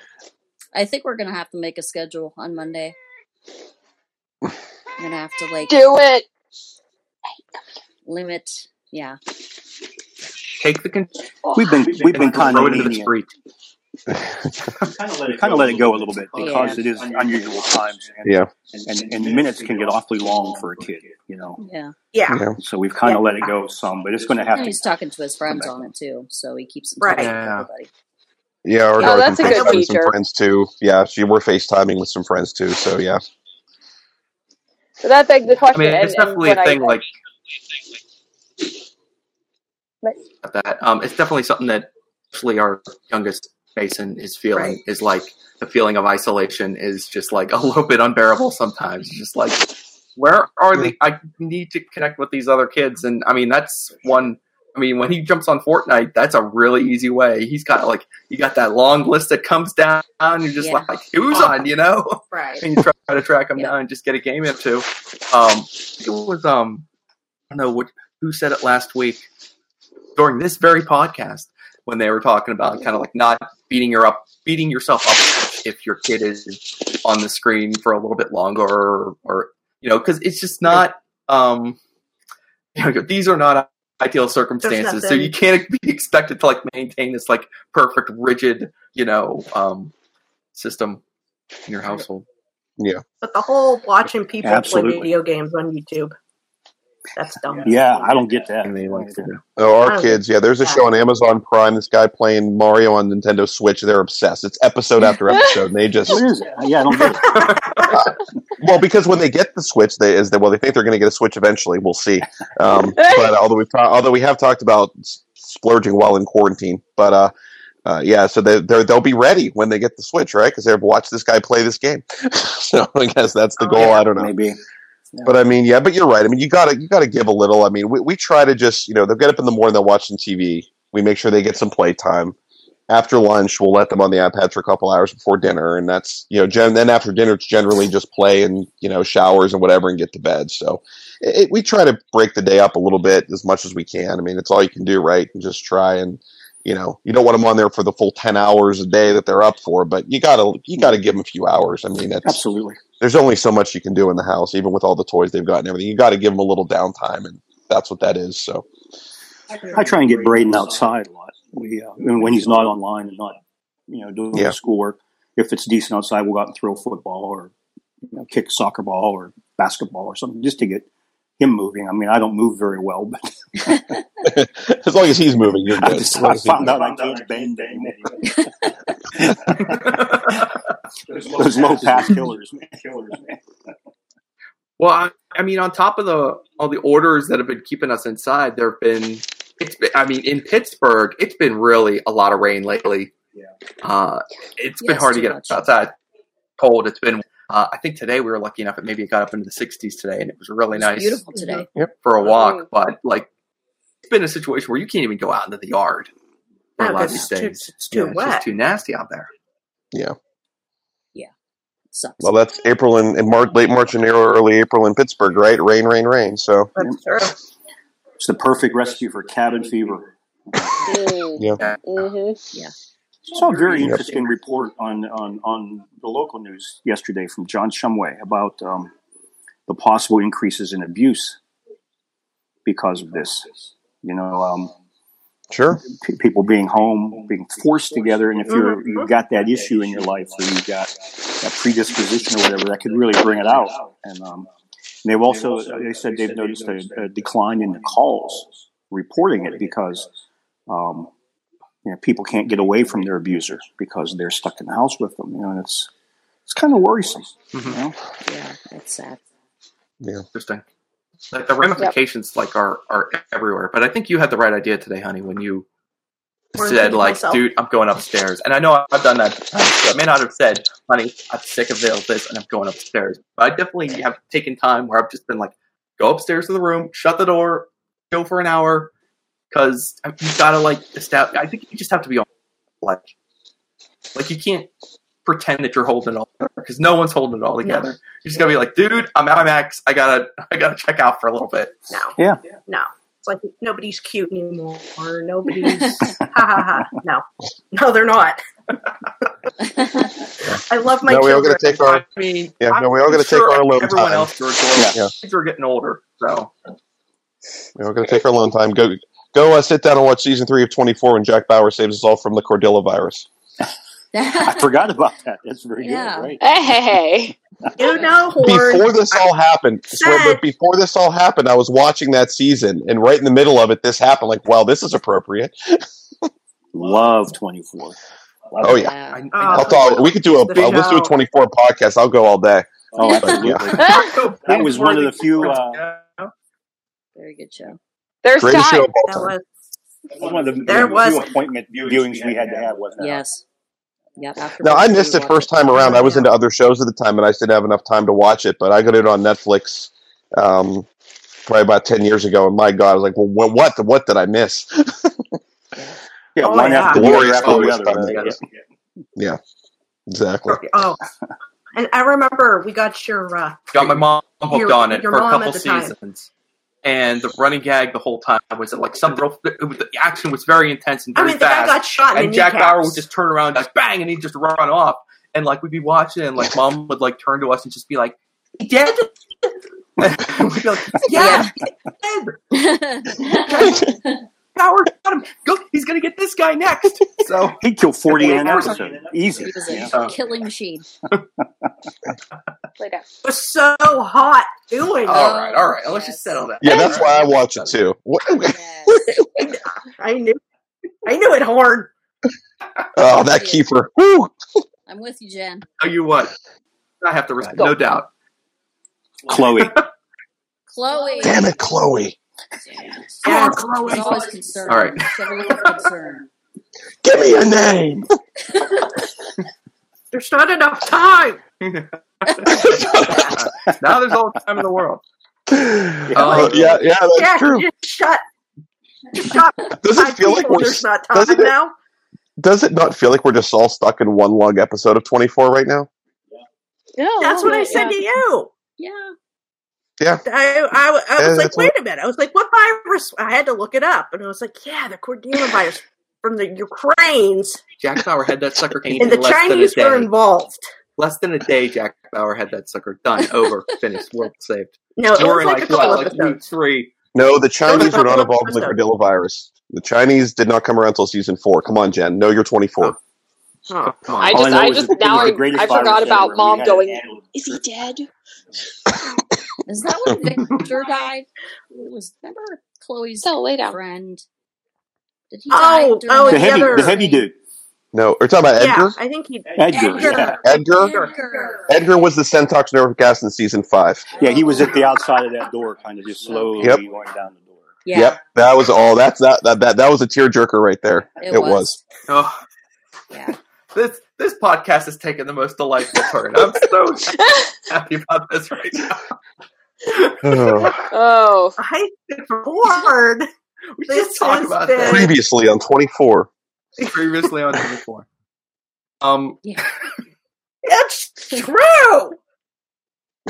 I think we're gonna have to make a schedule on Monday. I'm gonna have to like
do it.
limit. Yeah.
Take the con- oh.
We've been we've been kind
throw
of
it into the street.
kind of let it go a little bit because
Yeah.
it is unusual times, and,
yeah,
and and minutes can get awfully long for a kid, you know.
Yeah.
Yeah.
yeah.
So we've kind of let it go some, but it's going to have
And
to.
he's talking to his friends on it too, so he keeps in
Right.
touch with
Yeah.
everybody.
Yeah, or
Oh,
going
that's a
good
FaceTime with
feature.
some friends too. Yeah, she we're FaceTiming with some friends too. So yeah,
So that's like the
I
question.
mean,
and,
it's
and
definitely
when
a
I-
thing like
But-
that. Um, it's definitely something that actually our youngest Mason is feeling
Right.
is like the feeling of isolation is just like a little bit unbearable sometimes. It's just like where are the I need to connect with these other kids and I mean that's one I mean when he jumps on Fortnite, that's a really easy way. He's got like you got that long list that comes down, you're just
Yeah.
like who's on, you know?
Right.
and you try to track them
Yeah.
down and just get a game into. Um, it was um, I don't know what who said it last week during this very podcast when they were talking about kind of like not beating your up, beating yourself up if your kid is on the screen for a little bit longer, or, or you know, because it's just not. Um, you know, these are not ideal circumstances, so you can't be expected to like maintain this like perfect, rigid, you know, um, system in your household. Yeah.
But the whole watching people
Absolutely.
play video games on YouTube. That's dumb.
Yeah, I don't get that.
And they like.
Oh, our kids, yeah. There's a show on Amazon Prime. This guy playing Mario on Nintendo Switch. They're obsessed. It's episode after episode. And they just
What is it? Yeah, I don't get it.
well because when they get the Switch, they is that well they think they're going to get a Switch eventually. We'll see. Um, but although we've ta- although we have talked about splurging while in quarantine, but uh, uh, yeah, so they they're, they'll be ready when they get the Switch, right? Because they've watched this guy play this game. so I guess that's the
Oh,
goal.
yeah.
I don't know.
Maybe.
But I mean, yeah, but you're right. I mean, you gotta you gotta give a little. I mean, we, we try to just you know they'll get up in the morning, they'll watch TV. We make sure they get some playtime. After lunch, we'll let them on the iPad for a couple hours before dinner, and that's you know. Gen- then after dinner, it's generally just play and you know showers and whatever, and get to bed. So it, it- we try to break the day up a little bit as much as we can. I mean, it's all you can do, right? And just try and you know you don't want them on there for the full ten hours a day that they're up for, but you gotta you gotta give them a few hours. I mean, that's
Absolutely.
there's only so much you can do in the house, even with all the toys they've got and everything. You got to give them a little downtime, and that's what that is. So,
I try and get Braden outside a lot. We uh, when he's not online and not you know doing
Yeah.
schoolwork. If it's decent outside, we'll go out and throw a football or you know, kick a soccer ball or basketball or something just to get him moving. I mean, I don't move very well, but
as long as he's moving, you're
I,
good.
just, I found out. I can't bend anymore. Those low pass killers, man. Killers, man.
Well, I, I mean, on top of the all the orders that have been keeping us inside, there have been. It's been. I mean, in Pittsburgh, it's been really a lot of rain lately.
Yeah.
Uh, it's been
Yes,
hard to get
much.
outside. Cold. It's been. Uh, I think today we were lucky enough that maybe it got up into the 60s today, and it was really
It's
nice
beautiful today.
for a walk.
Mhm.
But like, it's been a situation where you can't even go out into the yard for a lot of these
it's too-
days.
it's too
Yeah,
wet.
just too nasty out there. Yeah. Yeah.
Sucks.
Well, that's April and, and March, late March and early April in Pittsburgh, right? Rain, rain, rain. So,
It's the perfect recipe for cabin fever.
Mm.
yeah.
Saw a very
Yep.
interesting report on, on, on the local news yesterday from John Shumway about um, the possible increases in abuse because of this. You know, um,
Sure.
p- people being home, being forced together, and if you're you've got that issue in your life, or you've got that predisposition or whatever, that could really bring it out. And um, they've also they said they've noticed a, a decline in the calls reporting it because um, you know people can't get away from their abuser because they're stuck in the house with them. You know, and it's it's kind of worrisome. You
Mhm.
know,
Yeah, it's sad.
Yeah.
Interesting. Like the ramifications, like are are everywhere. But I think you had the right idea today, honey, when you
Or
said, like,
myself.
dude, I'm going upstairs. And I know I've done that. So I may not have said, honey, I'm sick of this and I'm going upstairs. But I definitely have taken time where I've just been like, go upstairs to the room, shut the door, go for an hour, because you've got to like establish. I think you just have to be on, like, like you can't pretend that you're holding it all because no one's holding it all together. You just gotta be like, dude, I'm at my max. I gotta, I gotta check out for a little bit.
No.
Yeah.
No. It's like nobody's cute anymore. Or nobody's ha ha ha. No. No, they're not. I love my
no, we all gonna take our.
I mean,
Yeah,
I'm
no, we all gonna
sure
take our alone
Everyone
time.
else, are adorable.
Yeah.
Kids are getting older, so
We're gonna take our alone time. Go, go, uh, sit down and watch season three of 24 when Jack Bauer saves us all from the Cordilla virus.
I forgot about that. That's very
Yeah.
good. Right?
Hey,
You know, Horn.
Before this all happened, swear,
said-
but before this all happened, I was watching that season, and right in the middle of it, this happened. Like, wow, this is appropriate.
Love twenty four.
Oh yeah,
Yeah.
I,
Oh.
I'll talk. We could do a. Uh, let's do a 24 podcast. I'll go all day.
Oh, absolutely. That was one of the few, uh,
Very good show.
There's
Greatest show
time.
of all
That was
one of the
There
few
was-
appointment viewings we had to have. Wasn't?
Yes. Yep. After
No, I missed it first time around. I was into other shows at the time, and I just didn't have enough time to watch it. But I got it on Netflix um, probably about ten years ago, and my God, I was like, "Well, what? What, what did I miss?"
Yeah,
Oh,
one
yeah.
after the
Glorious
other after the
Glorious
other.
Time.
Yeah.
yeah, exactly.
oh. And I remember we got your uh,
got my mom hooked
Your-
on it for a couple
at time.
seasons. And the running gag the whole time was that like some real, it was, the action was very intense and
I
very
mean the guy
fast.
got shot
and
the
Jack
kneecaps.
Bauer would just turn around, just bang, and he'd just run off. And like we'd be watching, and like mom would like turn to us and just be like, "He dead?" We'd be like, "Yeah, he's dead. Bauer got him. Go, he's gonna get this guy next." So
He'd kill forty in an
Yeah.
episode. Easy.
He was a
Yeah.
Killing machine.
Play down.
It was so hot doing? It.
All right, all right. Let's just settle that.
Yeah, that's why I watch it too. What-
Yes.
I knew, I knew it, Horn.
Oh, that Kiefer. Woo!
I'm with you, Jen.
Tell you what, I have to respect, no doubt.
Chloe.
Chloe.
Damn it, Chloe.
Damn it.
Come on,
It's
Chloe.
always concern.
All right.
It's a little concern.
Give me a name.
There's not enough time.
now there's all the time in the world.
Uh, yeah, yeah, that's
yeah,
true.
just shut. Just shut.
Does it feel like we're?
There's not time
doesn't it-
now.
Does it not feel like we're just all stuck in one long episode of 24 right now?
Yeah,
That's what I said
yeah.
to you.
Yeah.
Yeah.
I, I, I was
Yeah,
like,
that's
wait a minute. I was like, what virus? I had to look it up, and I was like, yeah, the Cordilla virus from the Ukraines,
Jack Bauer had that sucker cleaned
and the
less
Chinese
than a
were involved.
Less than a day, Jack Bauer had that sucker done, over, finished, world saved.
No, it
We're
was like,
like,
a
what, like
episodes.
week three.
No, the Chinese were not involved in the
episodes.
Cordilla virus. The Chinese did not come around until season four. Come on, Jen. No, you're 24.
Oh.
oh. Come.
I just,
know
I just, now I, I forgot about
ever.
Mom going, Is he dead?
Is that when Victor died? It was remember Chloe's oh,
So lay down.
friend. Did he
Oh,
die
oh,
The
the
heavy,
other-
the heavy dude.
No, we're talking about Edgar.
Yeah,
Edgar.
I think he.
Edgar.
Edgar.
Yeah.
Edgar.
Edgar.
Edgar was the Sentox nerve gas in season five.
yeah, he was at the outside of that door, kind of just slowly
Yep.
going down the door.
Yeah.
Yep, that was all. That's that that that, that was a tearjerker right there.
It
It,
was.
was.
Oh,
Yeah.
this this podcast has taken the most delightful turn. I'm so happy about this right now.
Oh.
Oh,
I bored.
We
This
just talk
has
about
been-
that
Previously on 24.
previously on 24. Um, Yeah.
It's true.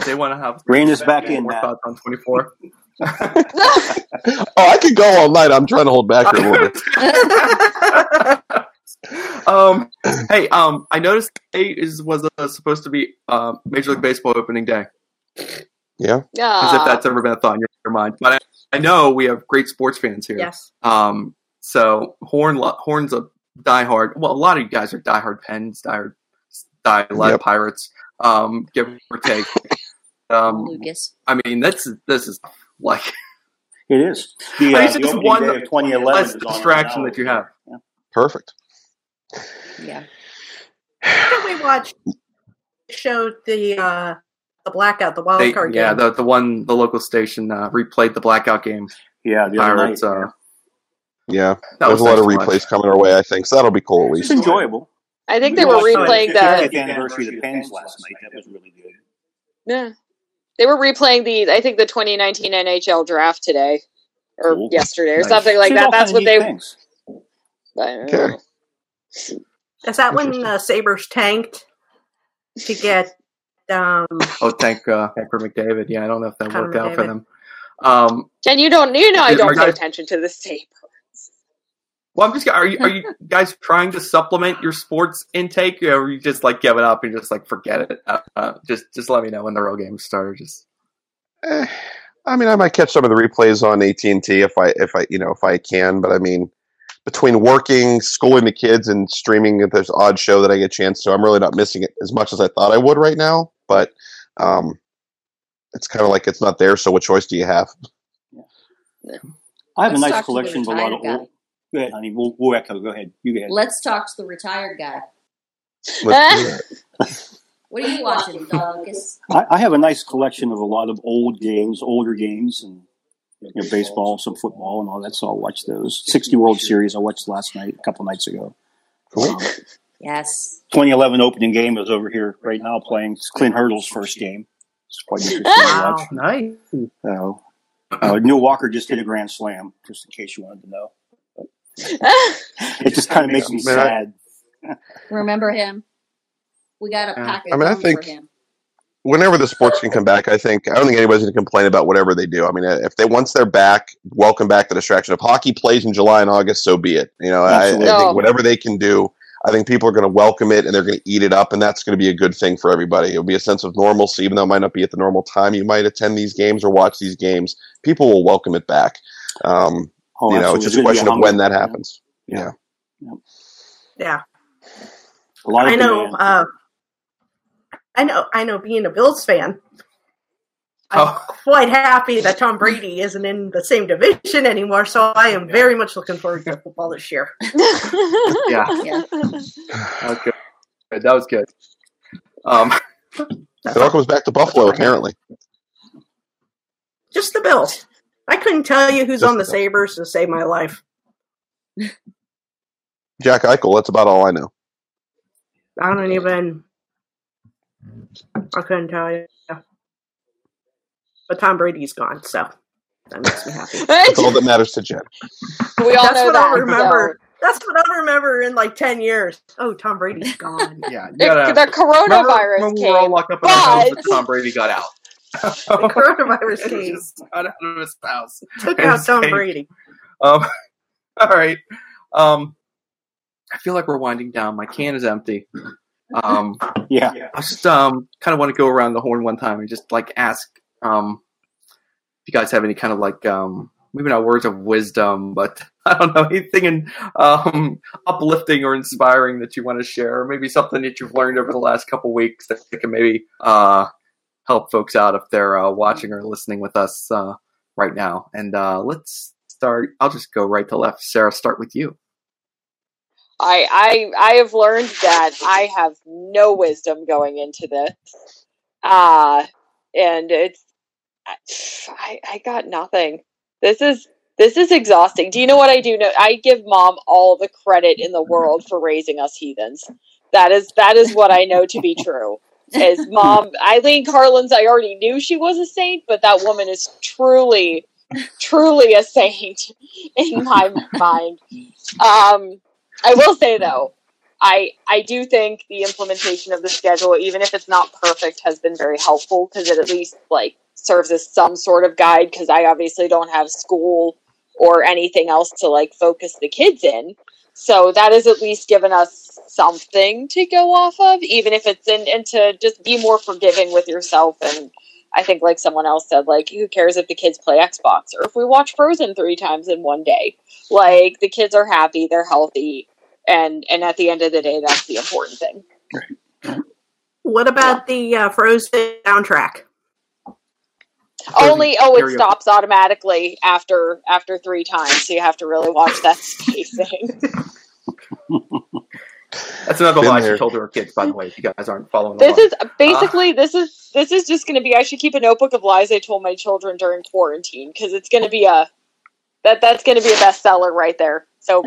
they want to have
Rein is back in,
more
Matt.
thoughts on 24.
Oh, I could go all night. I'm trying to hold back here a little bit.
um, hey, um, I noticed today is was uh, supposed to be uh, Major League Baseball opening day.
Yeah.
As if that's ever been a thought in your, your mind. But I, I know we have great sports fans here.
yes.
Um, so Horn lo- Horn's a diehard. Well, a lot of you guys are diehard Pens, diehard, die lead
Yep.
Pirates. Um, give or take. Um,
Lucas.
I mean, that's this is like
It is. The,
I
uh,
mean, it's
the
just one
day of 2011
less
is on right
distraction that you have.
Perfect.
Yeah.
Did we watch? Showed the uh the blackout, the wild
They,
card
yeah,
game.
the the one the local station uh, replayed the blackout game.
Yeah, the
Pirates.
night.
Uh,
Yeah.
that
There's
was
a lot of
nice to watch.
replays coming our way, I think. So that'll be cool at
It's
least.
enjoyable.
I think they were replaying
the
the.
50th anniversary of the Pens last night. That was really good.
Yeah. They were replaying the, I think, the 2019 NHL draft today or
Cool.
yesterday or
Nice.
something like
See,
that. That's what they.
things.
I
Okay.
Is that when the Sabres tanked to get um
Oh, thank uh, thank for McDavid. Yeah, I don't know if that
Connor
worked out for them. Um,
Jen, you don't. You know I don't pay
guys-
attention to the Sabres.
well, I'm just are you are you guys trying to supplement your sports intake, or are you just like giving up and just like forget it? Uh, uh, just just let me know when the real games start. or Just
Eh, I mean, I might catch some of the replays on AT and T if I if I you know if I can. But I mean, between working, schooling the kids, and streaming, if there's odd show that I get a chance to, I'm really not missing it as much as I thought I would right now. But um, it's kind of like it's not there. So what choice do you have?
I have
Let's
a nice collection of a lot of
guy.
old. Go ahead, honey. We'll, we'll echo. Go ahead. You go ahead.
Let's talk to the retired guy.
Let's do that.
What are you watching, Don Lucas?
I, I have a nice collection of a lot of old games, older games, and you know, baseball, some football, and all that. So I'll watch those. 60 World Series I watched last night, a couple nights ago.
Cool.
Um,
Yes.
2011 opening game is over here right now playing. It's Clint Hurdle's first game. It's quite interesting to watch.
nice.
So, uh, Neil Walker just hit a grand slam, just in case you wanted to know. It just kind of makes me sad.
Remember him? We got a
Yeah.
pack of
I mean, I think-
for him.
Whenever the sports can come back, I think I don't think anybody's going to complain about whatever they do. I mean, if they once they're back, welcome back the distraction. If hockey plays in July and August, so be it. You know, I, I think whatever they can do, I think people are going to welcome it and they're going to eat it up, and that's going to be a good thing for everybody. It'll be a sense of normalcy, even though it might not be at the normal time you might attend these games or watch these games. People will welcome it back. Um,
Oh,
you know,
absolutely.
it's just
There's
a
gonna
question of when that happens.
Yeah.
Yeah.
yeah.
A lot of
I know uh I know I know being a Bills fan, I'm
Oh.
quite happy that Tom Brady isn't in the same division anymore, so I am very much looking forward to football this year.
Yeah,
Yeah.
that was good. That was good. Um,
It all comes back to Buffalo, apparently.
Just the Bills. I couldn't tell you who's
Just
on the
the
Sabres to save my life.
Jack Eichel, that's about all I know.
I don't even. I couldn't tell you. But Tom Brady's gone, so that makes me happy.
That's all that matters to Jen.
we all
That's
know
what
that.
I'll remember. That's what I'll remember in like ten years. Oh, Tom Brady's gone.
yeah, you
The,
gotta,
the
remember
coronavirus
when we were all
came.
locked up in our homes
but-
Tom Brady got out.
The coronavirus
He
came.
just got out of his house.
Took out Tom
Insane.
Brady.
Um, all right. Um, I feel like we're winding down. My can is empty. Um,
Yeah.
I just um kind of want to go around the horn one time and just like ask um if you guys have any kind of like um maybe not words of wisdom, but I don't know anything in, um uplifting or inspiring that you want to share, or maybe something that you've learned over the last couple weeks that can maybe uh help folks out if they're uh, watching or listening with us uh, right now. And uh, let's start. I'll just go right to left. Sarah, start with you.
I, I I have learned that I have no wisdom going into this, uh, and it's I I got nothing. This is this is exhausting. Do you know what I do? know? I give mom all the credit in the world for raising us heathens. That is that is what I know to be true. Is mom Eileen Carlins? I already knew she was a saint, but that woman is truly, truly a saint in my mind. Um, I will say though, I I do think the implementation of the schedule, even if it's not perfect, has been very helpful because it at least like serves as some sort of guide. Because I obviously don't have school or anything else to like focus the kids in, so that has at least given us something to go off of, even if it's in and to just be more forgiving with yourself and. I think, like someone else said, like, who cares if the kids play Xbox or if we watch Frozen three times in one day? Like, the kids are happy, they're healthy, and and at the end of the day, that's the important thing.
What about the uh, Frozen soundtrack?
Only, oh, it
karaoke.
stops automatically after after three times, so you have to really watch that spacing.
That's another
Been
lie
there.
she told to her kids, by the way. If you guys aren't following
This
along.
is basically ah. this is this is just going to be. I should keep a notebook of lies I told my children during quarantine because it's going to be a that that's going to be a bestseller right there. So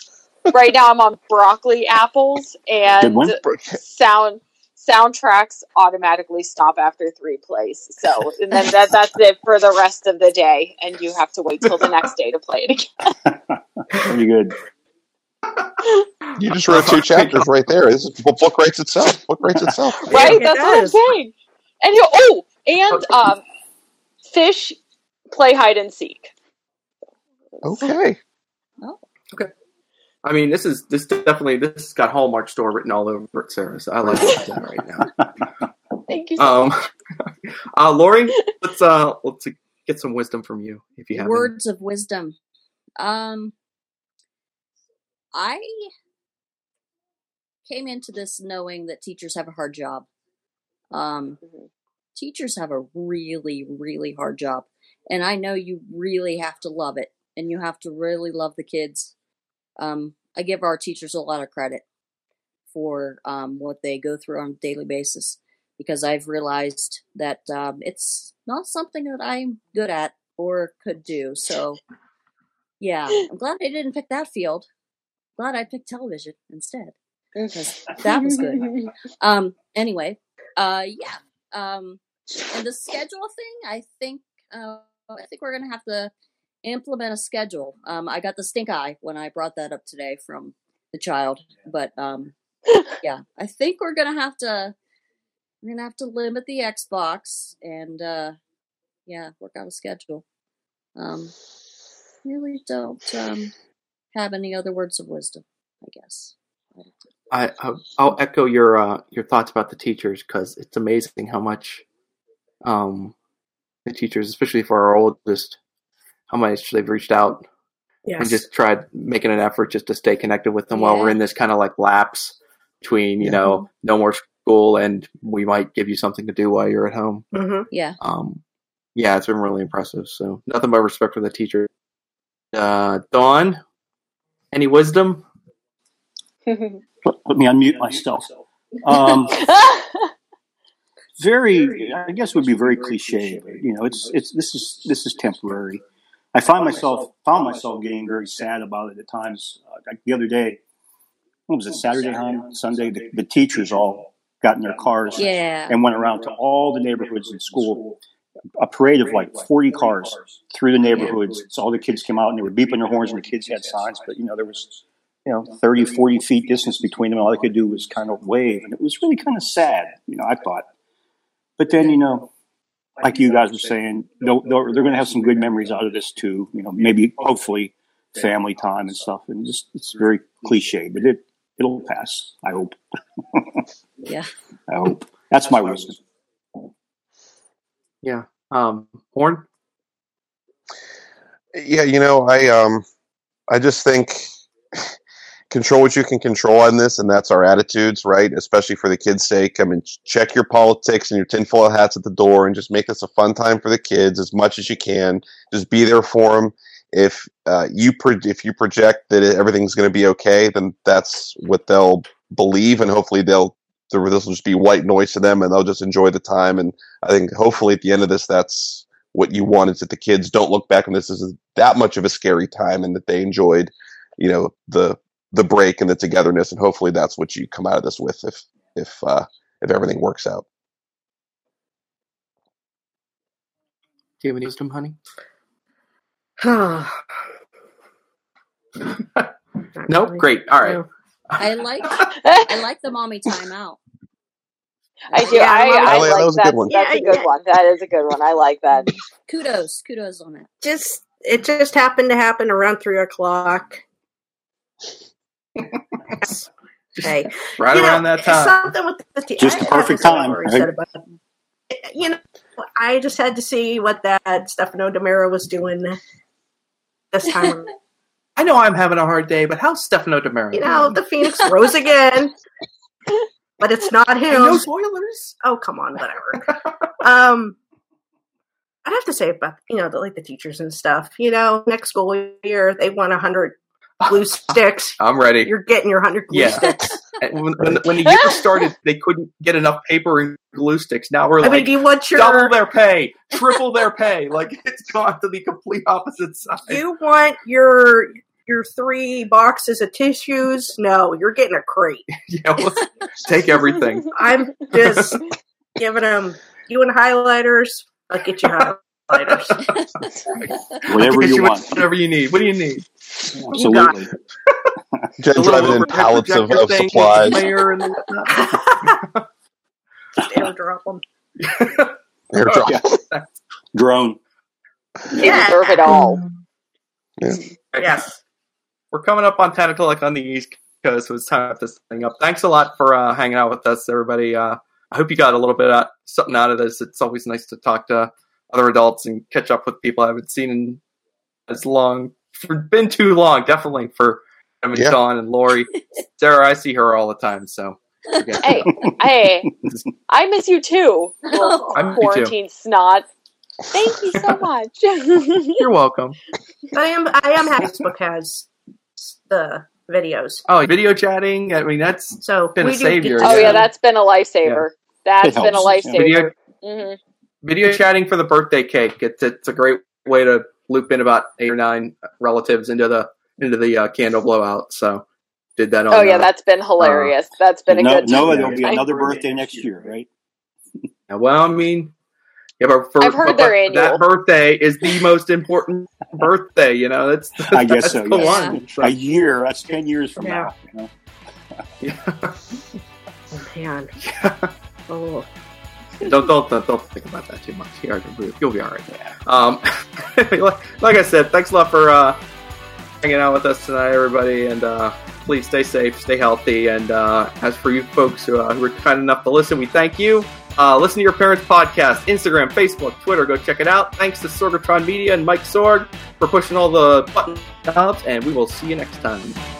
right now I'm on broccoli apples and sound soundtracks automatically stop after three plays. So and then that that's it for the rest of the day, and you have to wait till the next day to play it again.
Pretty good.
You just wrote two chapters right there. This is, the book writes itself. Book writes itself.
right?
it
That's what I'm saying. And you oh, and um, fish play hide and seek.
Okay. Oh, okay.
I mean, this is this definitely this has got Hallmark store written all over it, Sarah. So I like that right now.
Thank you. So
Um, uh, Lori, let's uh let's get some wisdom from you if you have any.
Words of wisdom. Um, I came into this knowing that teachers have a hard job. Um,
Mhm.
teachers have a really, really hard job. And I know you really have to love it and you have to really love the kids. Um, I give our teachers a lot of credit for um, what they go through on a daily basis because I've realized that um, it's not something that I'm good at or could do. So, yeah, I'm glad I didn't pick that field. Glad I picked television instead. because that was good. Um, anyway, uh, yeah. Um, and the schedule thing, I think, uh, I think we're gonna have to implement a schedule. Um, I got the stink eye when I brought that up today from the child, but um, yeah, I think we're gonna have to, we're gonna have to limit the Xbox and uh, yeah, work out a schedule. Um, really don't um have any other words of wisdom, I guess.
I I'll- I'll echo your uh, your thoughts about the teachers because it's amazing how much um, the teachers, especially for our oldest, how much they've reached out
Yes.
and just tried making an effort just to stay connected with them while we're in this kind of like lapse between you
Yeah.
know no more school and we might give you something to do while you're at home.
hmm
Yeah.
Um, yeah, it's been really impressive. So nothing but respect for the teacher. Uh, Don, any wisdom?
Let, let me unmute myself. Um, very, I guess, would be very cliche. You know, it's it's this is this is temporary. I find myself found myself getting very sad about it at times. Uh, like the other day, what was it? Saturday, hon? Sunday, the, the teachers all got in their cars
Yeah.
and went around to all the neighborhoods in school. A parade of like 40 cars through the neighborhoods. So all the kids came out and they were beeping their horns and the kids had signs, but you know, there was, you know, 30, 40 feet distance between them. All they could do was kind of wave. And it was really kind of sad, you know, I thought. But then, you know, like you guys were saying, they'll, they'll, they're going to have some good memories out of this too. You know, maybe, hopefully, family time and stuff. And just, it's very cliche, but it, it'll pass. I hope.
Yeah.
I hope. That's my wisdom.
Yeah. Um, Horn.
Yeah, you know, I um, I just think control what you can control on this, and that's our attitudes, right? Especially for the kids' sake. I mean, check your politics and your tinfoil hats at the door, and just make this a fun time for the kids as much as you can. Just be there for them. If uh, you pro- if you project that everything's going to be okay, then that's what they'll believe, and hopefully they'll this will just be white noise to them, and they'll just enjoy the time. And I think hopefully at the end of this, that's what you want is that the kids don't look back on this as that much of a scary time, and that they enjoyed, you know, the the break and the togetherness, and hopefully that's what you come out of this with if if uh, if everything works out.
Do you have any wisdom, honey? Nope. Great. All right.
I like I like the mommy timeout.
I do.
Yeah,
I,
Mom,
I
that was
like
a good
that.
one.
That's a good
yeah.
one. That is a good one. I like that.
Kudos, kudos on it.
Just it just happened to happen around three o'clock. Hey,
Right
You know,
around that time.
Something with the t-
Just
I-
the perfect
have
time,
already
right?
said about it. You know, I just had to see what that Stefano DiMera was doing this time.
I know I'm having a hard day, but how's Stefano DiMera?
you know, the Phoenix rose again, but it's not
And
him.
no spoilers.
Oh, come on, whatever. um, I'd have to say about you know the, like the teachers and stuff. You know, next school year they want a hundred glue sticks.
I'm ready.
You're getting your hundred glue
Yeah.
sticks.
When, when, when the year started, they couldn't get enough paper and glue sticks. Now we're
I mean,
like
do you want your
double their pay, triple their pay. Like it's gone to the complete opposite side.
you want your your three boxes of tissues? No, you're getting a crate.
Yeah, let's take everything.
I'm just giving them. You and highlighters? I'll get you highlighters.
Whatever
Get
you want.
whatever you need. What do you need?
Absolutely.
Jen
The
driving in pallets of,
projector
of
thing,
supplies.
Mayor and whatnot.
just airdrop them.
Airdrop.
Yeah. Drone.
They deserve it all.
Yes.
We're coming up on ten o'clock on the East Coast, so it's time to wrap this thing up. Thanks a lot for uh, hanging out with us, everybody. Uh, I hope you got a little bit of something out of this. It's always nice to talk to other adults and catch up with people I haven't seen in as long. For been too long, definitely for I mean,
Yeah.
Don and Lori. Sarah, I see her all the time, so
Hey, hey, I miss you too. little
I miss you too.
quarantine snot. Thank you so much.
You're welcome.
I am. I am happy Facebook has the videos.
Oh, video chatting. I mean, that's
So
Been a
we do
savior,
get to
oh
Yeah.
yeah, that's been a lifesaver. That's
It
been a
helps.
lifesaver.
video
hmm
video chatting for the birthday cake. It's it's a great way to loop in about eight or nine relatives into the into the uh, candle blowout. So did that on.
Oh yeah,
uh,
that's been hilarious. That's been a
No,
good.
no,
time.
there'll be another birthday next year, right?
well, I mean, yeah, but for
I've heard
but,
they're
but
annual.
that birthday is the most important birthday. You know, that's
I guess
that's
so,
The
yes.
one. So,
A year. That's ten years from
Yeah.
now. You know?
yeah.
Oh, man. Oh,
don't, don't don't think about that too much. You'll be, all right. Um, like, I said, thanks a lot for uh, hanging out with us tonight, everybody, and uh, please stay safe, stay healthy. And uh, as for you folks who, uh, who were kind enough to listen, we thank you. Uh, listen to your parents' podcast, Instagram, Facebook, Twitter. Go check it out. Thanks to Sorgatron Media and Mike Sorg for pushing all the button knobs, and we will see you next time.